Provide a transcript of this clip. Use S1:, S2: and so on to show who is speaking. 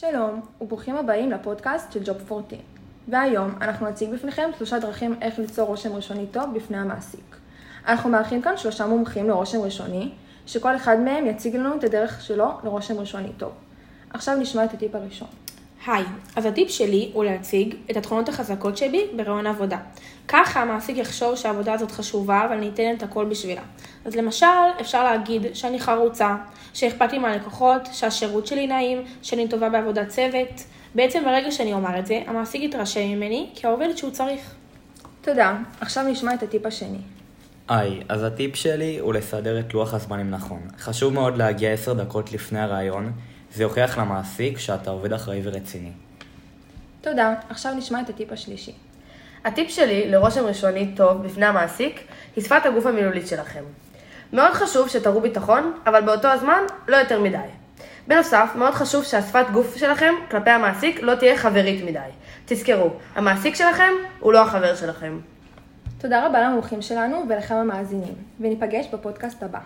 S1: שלום, וברוכים הבאים לפודקאסט של ג'וב 14. והיום אנחנו נציג בפניכם שלושה דרכים איך ליצור רושם ראשוני טוב בפני המעסיק. אנחנו מארחים כאן שלושה מומחים לרושם ראשוני, שכל אחד מהם יציג לנו את הדרך שלו לרושם ראשוני טוב. עכשיו נשמע את הטיפ הראשון.
S2: היי, אז הטיפ שלי הוא להציג את התכונות החזקות שבי ברעיון עבודה. ככה המעסיק יחשוב שהעבודה הזאת חשובה ואני אתן את הכל בשבילה. אז למשל, אפשר להגיד שאני חרוצה, שאכפת לי מהלקוחות, שהשירות שלי נעים, שאני טובה בעבודת צוות. בעצם ברגע שאני אומר את זה, המעסיק יתרשם ממני כעובדת שהוא צריך.
S1: תודה, עכשיו נשמע את הטיפ השני.
S3: היי, אז הטיפ שלי הוא לסדר את לוח הזמנים נכון. חשוב מאוד להגיע עשר דקות לפני הרעיון, זה יוכיח למעסיק שאתה עובד אחראי ורציני.
S1: תודה, עכשיו נשמע את הטיפ השלישי.
S4: הטיפ שלי לרושם ראשוני טוב בפני המעסיק היא שפת הגוף המילולית שלכם. מאוד חשוב שתראו ביטחון, אבל באותו הזמן לא יותר מדי. בנוסף, מאוד חשוב שהשפת גוף שלכם כלפי המעסיק לא תהיה חברית מדי. תזכרו, המעסיק שלכם הוא לא החבר שלכם.
S1: תודה רבה למומחים שלנו ולכם המאזינים, וניפגש בפודקאסט הבא.